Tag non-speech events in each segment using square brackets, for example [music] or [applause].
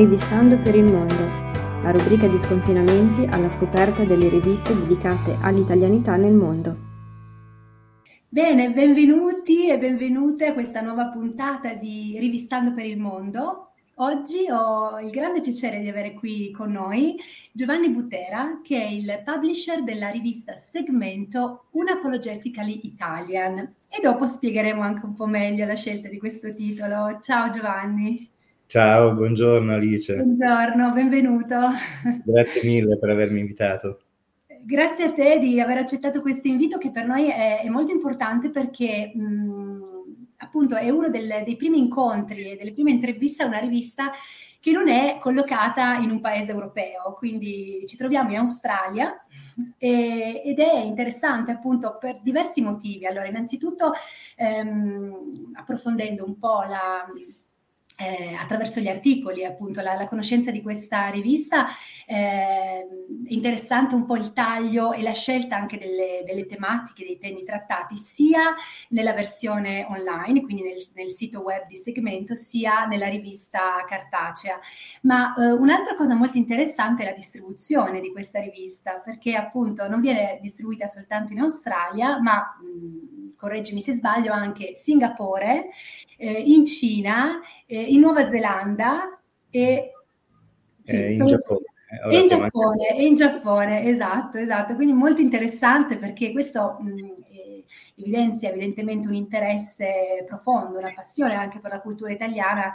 Rivistando per il mondo, la rubrica di sconfinamenti alla scoperta delle riviste dedicate all'italianità nel mondo. Bene, benvenuti e benvenute a questa nuova puntata di Rivistando per il mondo. Oggi ho il grande piacere di avere qui con noi Giovanni Butera, che è il publisher della rivista Segmento Unapologetically Italian. E dopo spiegheremo anche un po' meglio la scelta di questo titolo. Ciao Giovanni. Ciao, buongiorno Alice. Buongiorno, benvenuto. Grazie mille per avermi invitato. Grazie a te di aver accettato questo invito che per noi è, è molto importante perché mh, appunto è uno del, dei primi incontri e delle prime interviste a una rivista che non è collocata in un paese europeo, quindi ci troviamo in Australia e, ed è interessante appunto per diversi motivi. Allora, innanzitutto ehm, approfondendo un po' la eh, attraverso gli articoli, appunto la, la, conoscenza di questa rivista, eh, interessante un po' il taglio e la scelta anche delle, delle, tematiche, dei temi trattati, sia nella versione online, quindi nel, nel sito web di segmento, sia nella rivista cartacea. Ma eh, un'altra cosa molto interessante è la distribuzione di questa rivista, perché appunto non viene distribuita soltanto in Australia, ma mh, correggimi se sbaglio, anche Singapore, eh, in Cina, eh, in Nuova Zelanda e sì, eh, in Giappone. E in Giappone, e in Giappone, esatto, esatto. Quindi molto interessante perché questo mh, evidenzia evidentemente un interesse profondo, una passione anche per la cultura italiana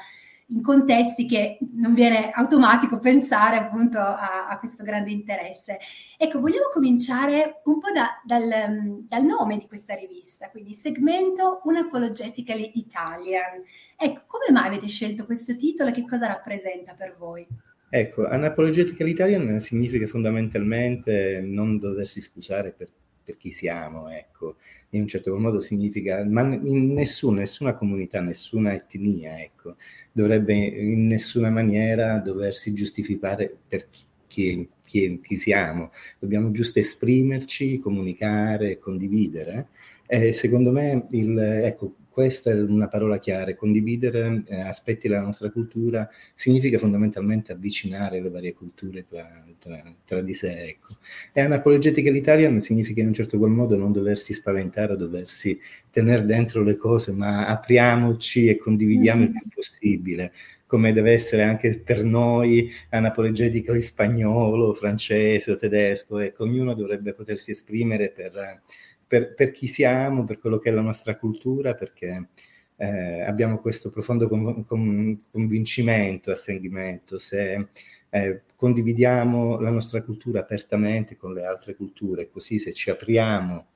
in contesti che non viene automatico pensare appunto a, a questo grande interesse. Ecco, vogliamo cominciare un po' da, dal, dal, nome di questa rivista, quindi segmento Unapologetically Italian. Ecco, come mai avete scelto questo titolo e che cosa rappresenta per voi? Ecco, Unapologetically Italian significa fondamentalmente non doversi scusare per, per chi siamo, ecco in un certo modo significa, ma in nessuna, nessuna comunità, nessuna etnia, ecco, dovrebbe in nessuna maniera doversi giustificare per chi, chi, chi siamo. Dobbiamo giusto esprimerci, comunicare, condividere. E secondo me, il, ecco, questa è una parola chiara, condividere eh, aspetti della nostra cultura significa fondamentalmente avvicinare le varie culture tra, tra, tra di sé. Ecco. E un'apologetica all'italian significa in un certo qual modo non doversi spaventare, doversi tenere dentro le cose, ma apriamoci e condividiamo mm-hmm. il più possibile come deve essere anche per noi un'apologetica spagnolo, francese o tedesco, ecco, ognuno dovrebbe potersi esprimere per, per, per, chi siamo, per quello che è la nostra cultura, perché eh, abbiamo questo profondo con, con, convincimento, assentimento, se eh, condividiamo la nostra cultura apertamente con le altre culture, così se ci apriamo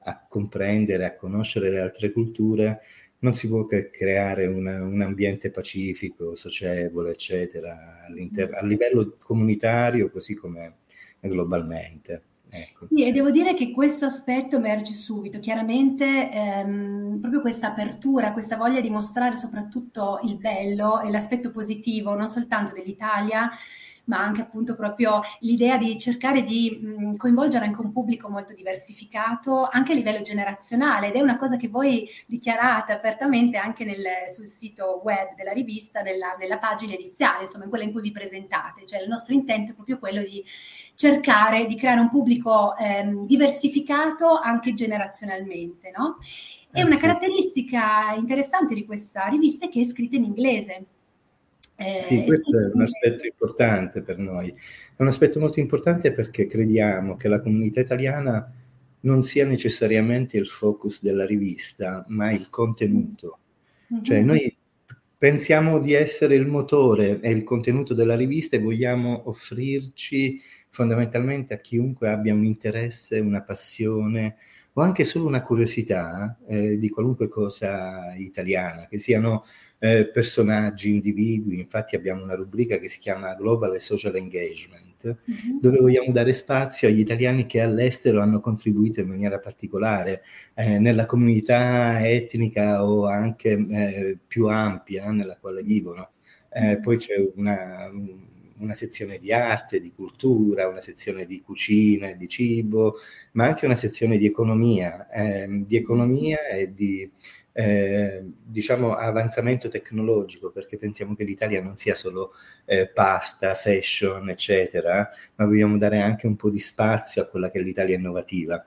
a comprendere, a conoscere le altre culture, non si può che creare una, un ambiente pacifico, socievole, eccetera, a livello comunitario così come globalmente. Ecco. Sì, e devo dire che questo aspetto emerge subito, chiaramente ehm, proprio questa apertura, questa voglia di mostrare soprattutto il bello e l'aspetto positivo, non soltanto dell'Italia, ma anche appunto proprio l'idea di cercare di mh, coinvolgere anche un pubblico molto diversificato, anche a livello generazionale, ed è una cosa che voi dichiarate apertamente anche nel, sul sito web della rivista, nella, nella pagina iniziale, insomma, quella in cui vi presentate, cioè il nostro intento è proprio quello di cercare di creare un pubblico ehm, diversificato anche generazionalmente, no? E eh, una caratteristica interessante di questa rivista è che è scritta in inglese. Eh, sì, questo è un aspetto importante per noi. È un aspetto molto importante perché crediamo che la comunità italiana non sia necessariamente il focus della rivista, ma il contenuto. Mm-hmm. Cioè noi pensiamo di essere il motore e il contenuto della rivista e vogliamo offrirci fondamentalmente a chiunque abbia un interesse, una passione, o anche solo una curiosità eh, di qualunque cosa italiana, che siano eh, personaggi, individui. Infatti abbiamo una rubrica che si chiama Global Social Engagement, mm-hmm. dove vogliamo dare spazio agli italiani che all'estero hanno contribuito in maniera particolare eh, nella comunità etnica o anche eh, più ampia nella quale vivono. Mm-hmm. Poi c'è una una sezione di arte, di cultura, una sezione di cucina e di cibo, ma anche una sezione di economia, eh, di economia e di, eh, diciamo avanzamento tecnologico, perché pensiamo che l'Italia non sia solo eh, pasta, fashion, eccetera, ma vogliamo dare anche un po' di spazio a quella che è l'Italia innovativa.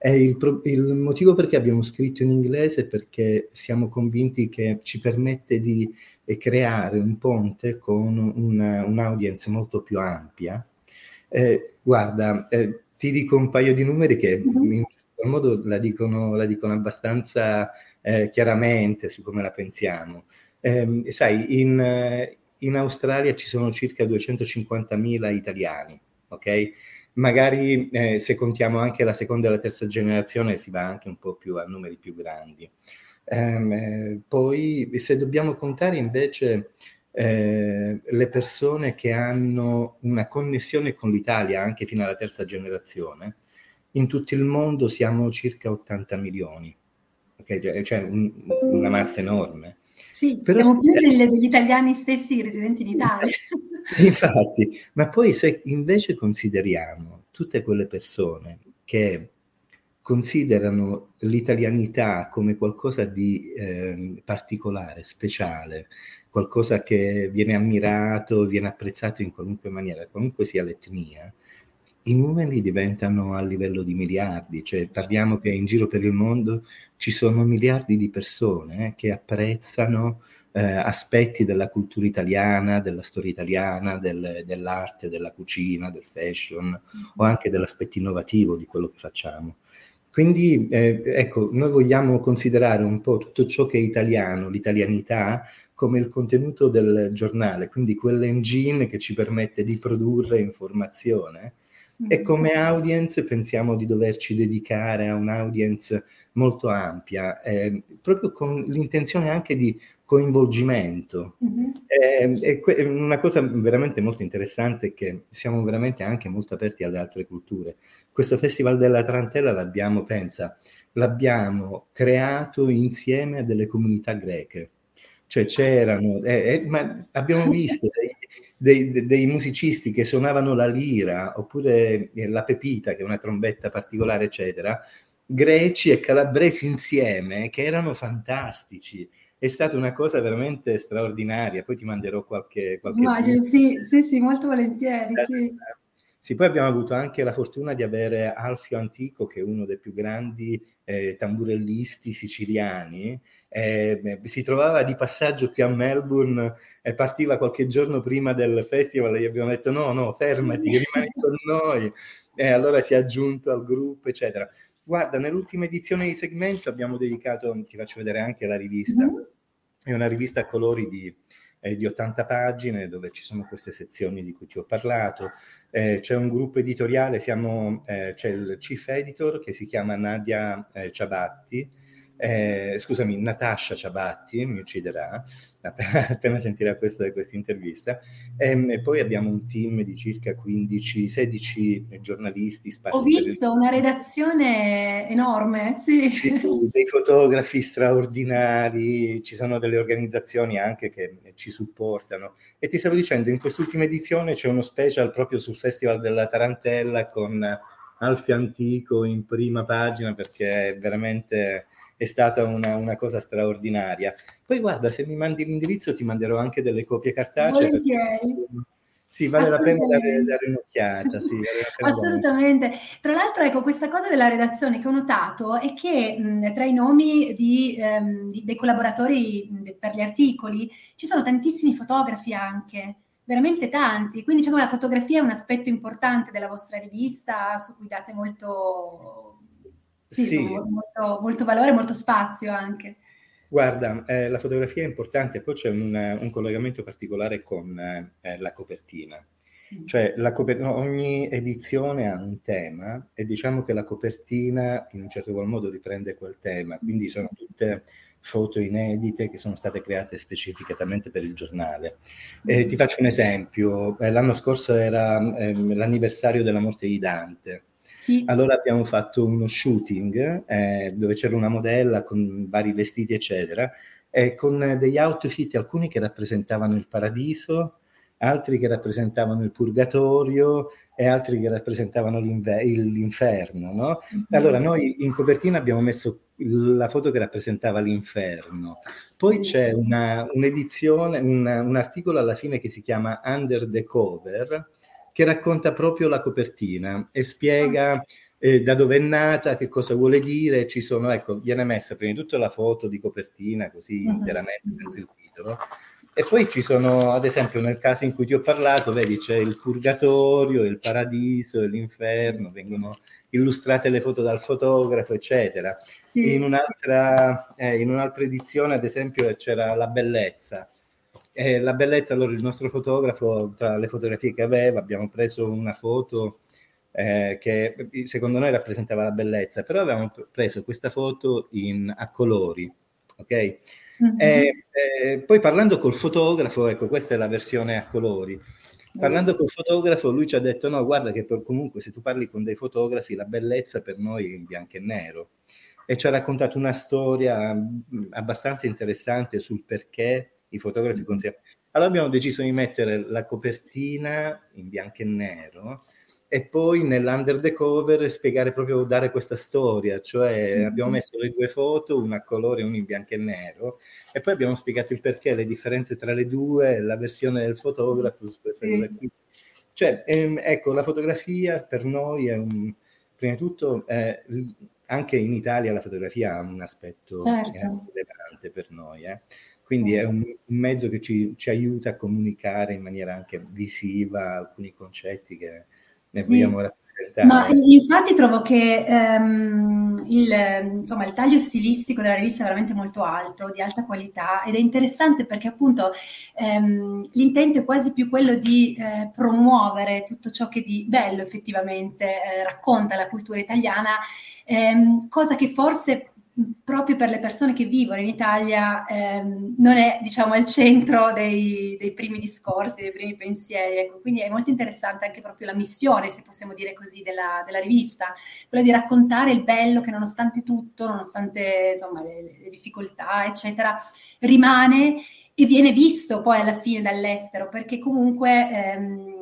Il, pro- il, motivo perché abbiamo scritto in inglese è perché siamo convinti che ci permette di eh, creare un ponte con una, un'audience molto più ampia. Eh, guarda, eh, ti dico un paio di numeri che mm-hmm. in qualche modo la dicono, la dicono abbastanza eh, chiaramente su come la pensiamo. Eh, sai, in, in, Australia ci sono circa 250.000 italiani, ok? Magari eh, se contiamo anche la seconda e la terza generazione si va anche un po' più a numeri più grandi. Ehm, poi se dobbiamo contare invece eh, le persone che hanno una connessione con l'Italia anche fino alla terza generazione, in tutto il mondo siamo circa 80 milioni okay? cioè un, una massa enorme. Sì, Però, siamo più degli, degli italiani stessi residenti in Italia. Infatti, ma poi se invece consideriamo tutte quelle persone che considerano l'italianità come qualcosa di eh, particolare, speciale, qualcosa che viene ammirato, viene apprezzato in qualunque maniera, qualunque sia l'etnia, i numeri diventano a livello di miliardi, cioè parliamo che in giro per il mondo ci sono miliardi di persone eh, che apprezzano eh, aspetti della cultura italiana, della storia italiana, del, dell'arte, della cucina, del fashion o anche dell'aspetto innovativo di quello che facciamo. Quindi eh, ecco, noi vogliamo considerare un po' tutto ciò che è italiano, l'italianità, come il contenuto del giornale, quindi quell'engine che ci permette di produrre informazione e come audience pensiamo di doverci dedicare a un'audience molto ampia, eh, proprio con l'intenzione anche di coinvolgimento. Mm-hmm. Eh, è una cosa veramente molto interessante è che siamo veramente anche molto aperti alle altre culture. Questo Festival della Tarantella l'abbiamo, pensa, l'abbiamo creato insieme a delle comunità greche. Cioè c'erano, eh, eh ma abbiamo [laughs] visto dei dei, musicisti che suonavano la lira oppure eh, la pepita, che è una trombetta particolare, eccetera, greci e calabresi insieme, che erano fantastici. È stata una cosa veramente straordinaria. Poi ti manderò qualche. qualche Immagino, sì, sì, sì, molto volentieri. Sì. Sì, poi abbiamo avuto anche la fortuna di avere Alfio Antico, che è uno dei più grandi eh, tamburellisti siciliani, eh, si trovava di passaggio qui a Melbourne e partiva qualche giorno prima del festival e gli abbiamo detto no, no, fermati, rimani con [laughs] noi. E allora si è aggiunto al gruppo, eccetera. Guarda, nell'ultima edizione di segmento abbiamo dedicato, ti faccio vedere anche la rivista, mm-hmm. è una rivista a colori di, eh, di 80 pagine dove ci sono queste sezioni di cui ti ho parlato. Eh, c'è un gruppo editoriale, siamo, eh, c'è il chief editor che si chiama Nadia eh, Ciabatti, eh, scusami, Natascia Ciabatti mi ucciderà [laughs] appena sentirà questa, questa intervista. E, ehm, e, poi abbiamo un team di circa 15-16 giornalisti sparsi. Ho visto una redazione enorme, sì. Dei fotografi straordinari, ci sono delle organizzazioni anche che ci supportano. E ti stavo dicendo, in quest'ultima edizione c'è uno special proprio sul Festival della Tarantella con Alfio Antico in prima pagina perché è veramente è stata una, una, cosa straordinaria. Poi guarda, se mi mandi l'indirizzo ti manderò anche delle copie cartacee. Volentieri. Sì, vale la pena dare, dare un'occhiata. Sì, vale Assolutamente. Tra l'altro, ecco, questa cosa della redazione che ho notato è che mh, tra i nomi di, ehm, di, dei collaboratori mh, per gli articoli ci sono tantissimi fotografi anche, veramente tanti. Quindi diciamo che la fotografia è un aspetto importante della vostra rivista su cui date molto, sì, sì. Molto, molto, valore, molto spazio anche. Guarda, eh, la fotografia è importante, poi c'è un, un collegamento particolare con eh, la copertina. Mm. Cioè, la coper- ogni edizione ha un tema e diciamo che la copertina in un certo qual modo riprende quel tema, quindi sono tutte foto inedite che sono state create specificatamente per il giornale. Eh, ti faccio un esempio, eh, l'anno scorso era ehm, l'anniversario della morte di Dante sì. Allora abbiamo fatto uno shooting eh, dove c'era una modella con vari vestiti, eccetera, e con degli outfit, alcuni che rappresentavano il paradiso, altri che rappresentavano il purgatorio e altri che rappresentavano l'inferno. No? Mm-hmm. Allora noi in copertina abbiamo messo la foto che rappresentava l'inferno. Poi c'è una, un'edizione, un, un articolo alla fine che si chiama Under the Cover, che racconta proprio la copertina e spiega ah. eh, da dove è nata, che cosa vuole dire. Ci sono, ecco, viene messa prima di tutto la foto di copertina, così uh-huh. interamente senza il titolo. E poi ci sono, ad esempio, nel caso in cui ti ho parlato, vedi, c'è il purgatorio, il paradiso, l'inferno, vengono illustrate le foto dal fotografo, eccetera. Sì. In, un'altra, eh, in, un'altra, edizione, ad esempio, c'era la bellezza. E la bellezza, allora il nostro fotografo, tra le fotografie che aveva, abbiamo preso una foto eh, che secondo noi rappresentava la bellezza, però avevamo preso questa foto in, a colori, ok? Mm-hmm. E, eh, poi parlando col fotografo, ecco, questa è la versione a colori Parlando col fotografo, lui ci ha detto: no, guarda che comunque se tu parli con dei fotografi, la bellezza per noi è in bianco e nero. E ci ha raccontato una storia abbastanza interessante sul perché i fotografi consigliano. Allora abbiamo deciso di mettere la copertina in bianco e nero e poi nell'under the cover spiegare proprio, dare questa storia, cioè mm-hmm. abbiamo messo le due foto, una a colore e una in bianco e nero, e poi abbiamo spiegato il perché, le differenze tra le due, la versione del fotografo su questa sì. cosa qui. Cioè, ehm, ecco, la fotografia per noi è un, prima di tutto, eh, anche in Italia la fotografia ha un aspetto certo. rilevante per noi, eh. Quindi è un, un mezzo che ci, ci, aiuta a comunicare in maniera anche visiva alcuni concetti che, ne sì. vogliamo rappresentare. Ma infatti trovo che um, il, insomma, il, taglio stilistico della rivista è veramente molto alto, di alta qualità ed è interessante perché appunto um, l'intento è quasi più quello di eh, promuovere tutto ciò che di bello effettivamente eh, racconta la cultura italiana, ehm, cosa che forse proprio per le persone che vivono in Italia ehm, non è diciamo al centro dei, dei, primi discorsi, dei primi pensieri. Ecco. Quindi è molto interessante anche proprio la missione, se possiamo dire così, della, della rivista, quella di raccontare il bello che nonostante tutto, nonostante insomma, le, le difficoltà, eccetera, rimane e viene visto poi alla fine dall'estero, perché comunque ehm,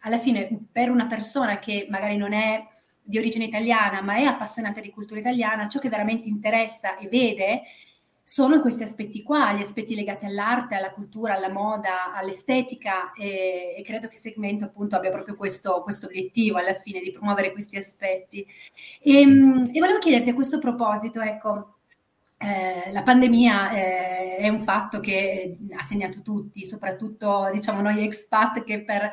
alla fine per una persona che magari non è di origine italiana, ma è appassionata di cultura italiana, ciò che veramente interessa e vede sono questi aspetti qua, gli aspetti legati all'arte, alla cultura, alla moda, all'estetica e, e credo che il segmento appunto abbia proprio questo, questo, obiettivo alla fine di promuovere questi aspetti. E, ehm, e volevo chiederti a questo proposito, ecco, eh, la pandemia eh, è un fatto che ha segnato tutti, soprattutto diciamo noi expat che per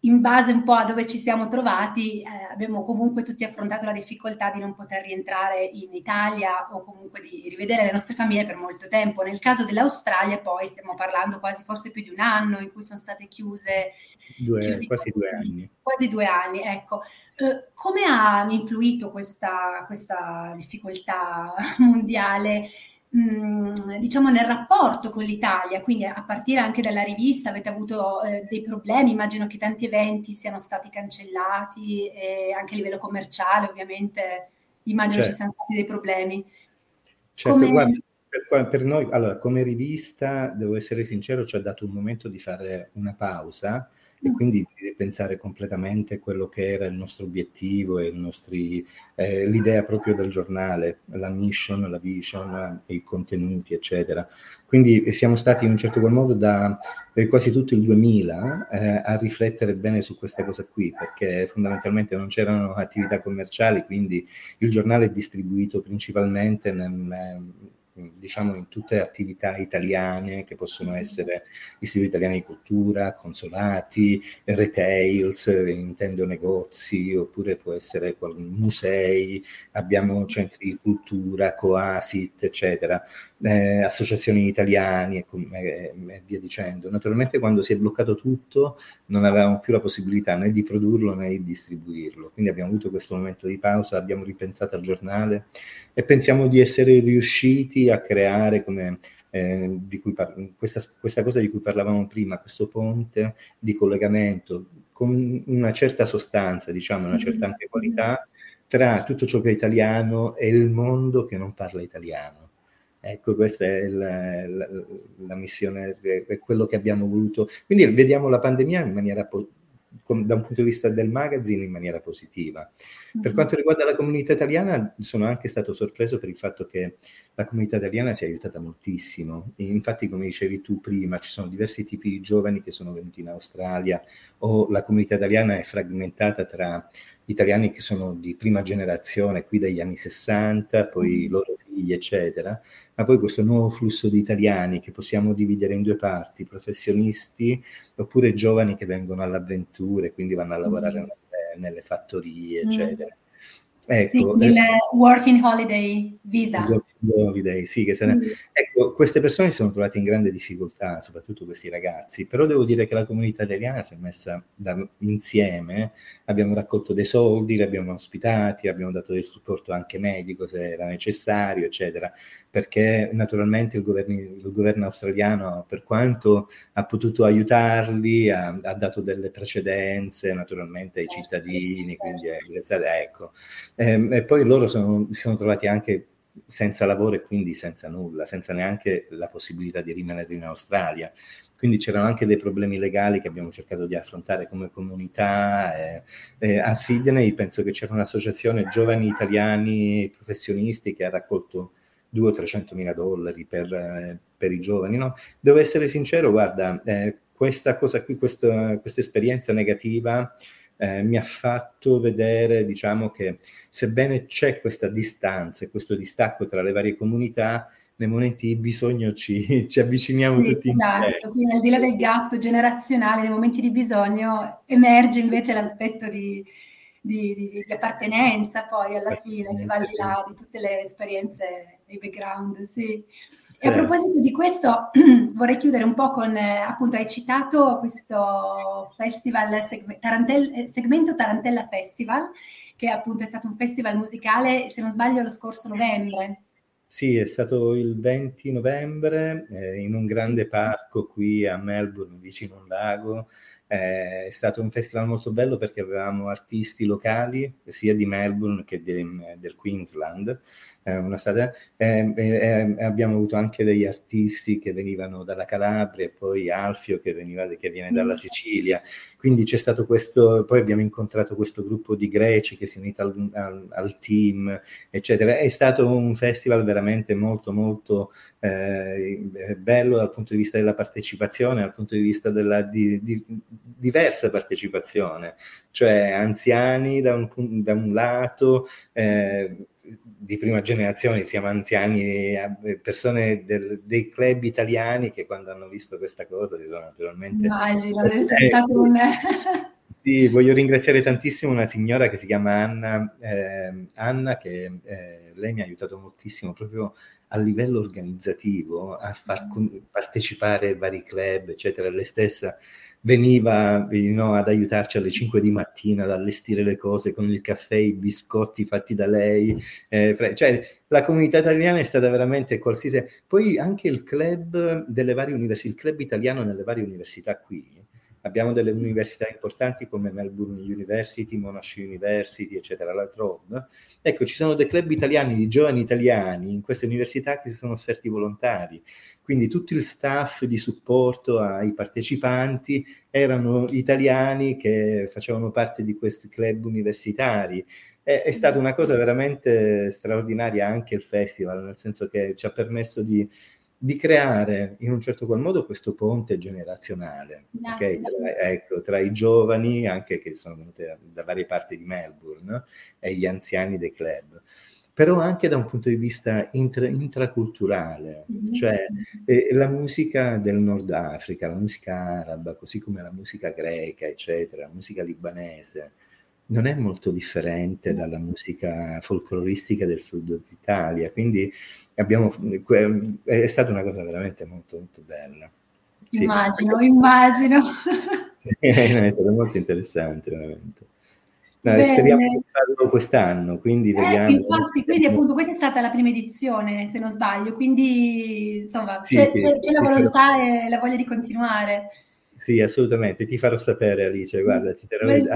in base un po' a dove ci siamo trovati, eh, abbiamo comunque tutti affrontato la difficoltà di non poter rientrare in Italia o comunque di rivedere le nostre famiglie per molto tempo. Nel caso dell'Australia, poi stiamo parlando quasi forse più di un anno in cui sono state chiuse. Due, quasi due anni. Quasi due anni, ecco. Eh, come ha influito questa, questa difficoltà [laughs] mondiale? Diciamo nel rapporto con l'Italia, quindi a partire anche dalla rivista avete avuto eh, dei problemi, immagino che tanti eventi siano stati cancellati e anche a livello commerciale ovviamente immagino certo. ci siano stati dei problemi. Certo, come... guarda, per, per, noi, allora come rivista, devo essere sincero, ci ha dato un momento di fare una pausa e quindi di ripensare completamente quello che era il nostro obiettivo e nostri, eh, l'idea proprio del giornale, la mission, la vision, i contenuti, eccetera. Quindi siamo stati in un certo qual modo da eh, quasi tutto il 2000 eh, a riflettere bene su questa cosa qui, perché fondamentalmente non c'erano attività commerciali, quindi il giornale è distribuito principalmente nel, diciamo in tutte le attività italiane che possono essere istituti italiani di cultura, consolati, retails, intendo negozi, oppure può essere musei, abbiamo centri di cultura, coasit, eccetera, eh, associazioni italiane e, e, e, via dicendo. Naturalmente quando si è bloccato tutto non avevamo più la possibilità né di produrlo né di distribuirlo, quindi abbiamo avuto questo momento di pausa, abbiamo ripensato al giornale e pensiamo di essere riusciti a creare come eh, par- questa, questa, cosa di cui parlavamo prima, questo ponte di collegamento con una certa sostanza, diciamo, una certa ampia qualità tra tutto ciò che è italiano e il mondo che non parla italiano. Ecco, questa è la, la, la missione, è quello che abbiamo voluto. Quindi vediamo la pandemia in maniera po- con, da un punto di vista del magazine in maniera positiva. Per mm-hmm. quanto riguarda la comunità italiana, sono anche stato sorpreso per il fatto che la comunità italiana si è aiutata moltissimo. E infatti, come dicevi tu prima, ci sono diversi tipi di giovani che sono venuti in Australia o la comunità italiana è fragmentata tra italiani che sono di prima generazione, qui dagli anni 60, poi i mm-hmm. loro figli, eccetera, ma poi questo nuovo flusso di italiani che possiamo dividere in due parti, professionisti oppure giovani che vengono all'avventura e quindi vanno a lavorare mm. nelle, nelle fattorie, mm. eccetera. Ecco, sì, il eh, working holiday visa. Holiday, sì, che se ne... mm. ecco, queste persone si sono trovate in grande difficoltà, soprattutto questi ragazzi, però devo dire che la comunità italiana si è messa da, insieme, abbiamo raccolto dei soldi, li abbiamo ospitati, abbiamo dato del supporto anche medico se era necessario, eccetera, perché naturalmente il governo, il governo australiano, per quanto ha potuto aiutarli, ha, ha dato delle precedenze naturalmente ai certo, cittadini, quindi è, ecco. E, e poi loro sono, si sono trovati anche senza lavoro e quindi senza nulla, senza neanche la possibilità di rimanere in Australia. Quindi c'erano anche dei problemi legali che abbiamo cercato di affrontare come comunità. Eh, eh, a Sydney penso che c'era un'associazione giovani italiani professionisti che ha raccolto 200 o 300 mila dollari per, eh, per, i giovani. No? Devo essere sincero, guarda, eh, questa cosa qui, questa esperienza negativa eh, mi ha fatto vedere, diciamo, che sebbene c'è questa distanza e questo distacco tra le varie comunità, nei momenti di bisogno ci, [laughs] ci avviciniamo sì, tutti esatto. insieme. quindi al di là del gap generazionale, nei momenti di bisogno emerge invece l'aspetto di, di, di, di appartenenza poi alla fine, che va al di là di tutte le esperienze e background, sì. E a proposito di questo, [clears throat] vorrei chiudere un po' con, eh, appunto, hai citato questo festival, seg- Tarantella, eh, segmento Tarantella Festival, che appunto è stato un festival musicale, se non sbaglio, lo scorso novembre. Sì, è stato il 20 novembre eh, in un grande parco qui a Melbourne, vicino a un lago, eh, è stato un festival molto bello perché avevamo artisti locali sia di Melbourne che di, del Queensland eh, una strada, eh, eh, abbiamo avuto anche degli artisti che venivano dalla Calabria e poi Alfio che, veniva, che viene dalla Sicilia, quindi c'è stato questo, poi abbiamo incontrato questo gruppo di greci che si è unito al, al, al team, eccetera. È stato un festival veramente molto molto eh, bello dal punto di vista della partecipazione, dal punto di vista della di, di, diversa partecipazione, cioè anziani da un, da un lato, eh, di prima generazione, siamo anziani, eh, persone del, dei club italiani che quando hanno visto questa cosa si sono naturalmente... Immagino, deve essere eh, stato un... [laughs] Sì, voglio ringraziare tantissimo una signora che si chiama Anna, eh, Anna che eh, lei mi ha aiutato moltissimo proprio a livello organizzativo a far mm. con- partecipare vari club, eccetera. Lei stessa veniva no, ad aiutarci alle 5 di mattina ad allestire le cose con il caffè, i biscotti fatti da lei. Eh, cioè, la comunità italiana è stata veramente qualsiasi. Poi anche il club delle varie università, il club italiano nelle varie università qui. Abbiamo delle università importanti come Melbourne University, Monash University, eccetera, la Trobe. Ecco, ci sono dei club italiani di giovani italiani in queste università che si sono offerti volontari. Quindi tutto il staff di supporto ai partecipanti erano italiani che facevano parte di questi club universitari. È, è stata una cosa veramente straordinaria anche il festival, nel senso che ci ha permesso di, di creare in un certo qual modo questo ponte generazionale okay? tra, ecco, tra, i giovani, anche che sono venuti da, da varie parti di Melbourne, e gli anziani dei club però anche da un punto di vista intra, intraculturale, mm-hmm. cioè eh, la musica del Nord Africa, la musica araba, così come la musica greca, eccetera, la musica libanese, non è molto differente dalla musica folcloristica del sud d'Italia, quindi abbiamo, è stata una cosa veramente molto, molto bella. Sì. Immagino, immagino. [laughs] è stato molto interessante, veramente. Eh, speriamo di farlo quest'anno, quindi eh, vediamo. Infatti, quindi appunto questa è stata la prima edizione, se non sbaglio, quindi insomma sì, c'è, sì, c'è, c'è la volontà e la voglia di continuare. Sì, assolutamente, ti farò sapere Alice, guarda, ti terrò anzi,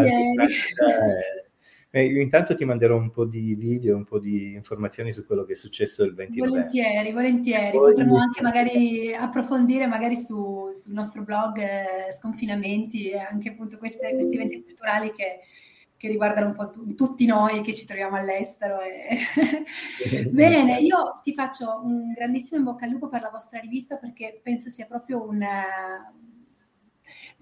Eh, intanto ti manderò un po' di video, un po' di informazioni su quello che è successo il 20 volentieri, Volentieri, Poi... Potremmo anche magari approfondire magari su, sul nostro blog eh, Sconfinamenti e anche appunto queste, questi eventi culturali che, che riguardano un po' t- tutti noi che ci troviamo all'estero. E... [laughs] Bene, io ti faccio un grandissimo in bocca al lupo per la vostra rivista perché penso sia proprio un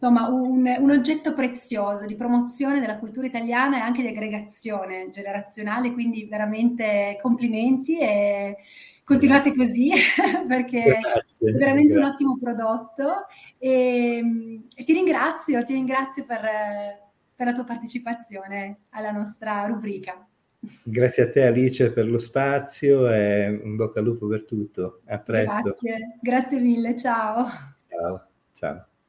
insomma, un, un, oggetto prezioso di promozione della cultura italiana e anche di aggregazione generazionale, quindi veramente complimenti e continuate così [laughs] perché grazie, è veramente grazie. un ottimo prodotto e, e, ti ringrazio, ti ringrazio per, per la tua partecipazione alla nostra rubrica. Grazie a te Alice per lo spazio e un bocca al lupo per tutto. A presto. Grazie, grazie mille, ciao. Ciao, ciao.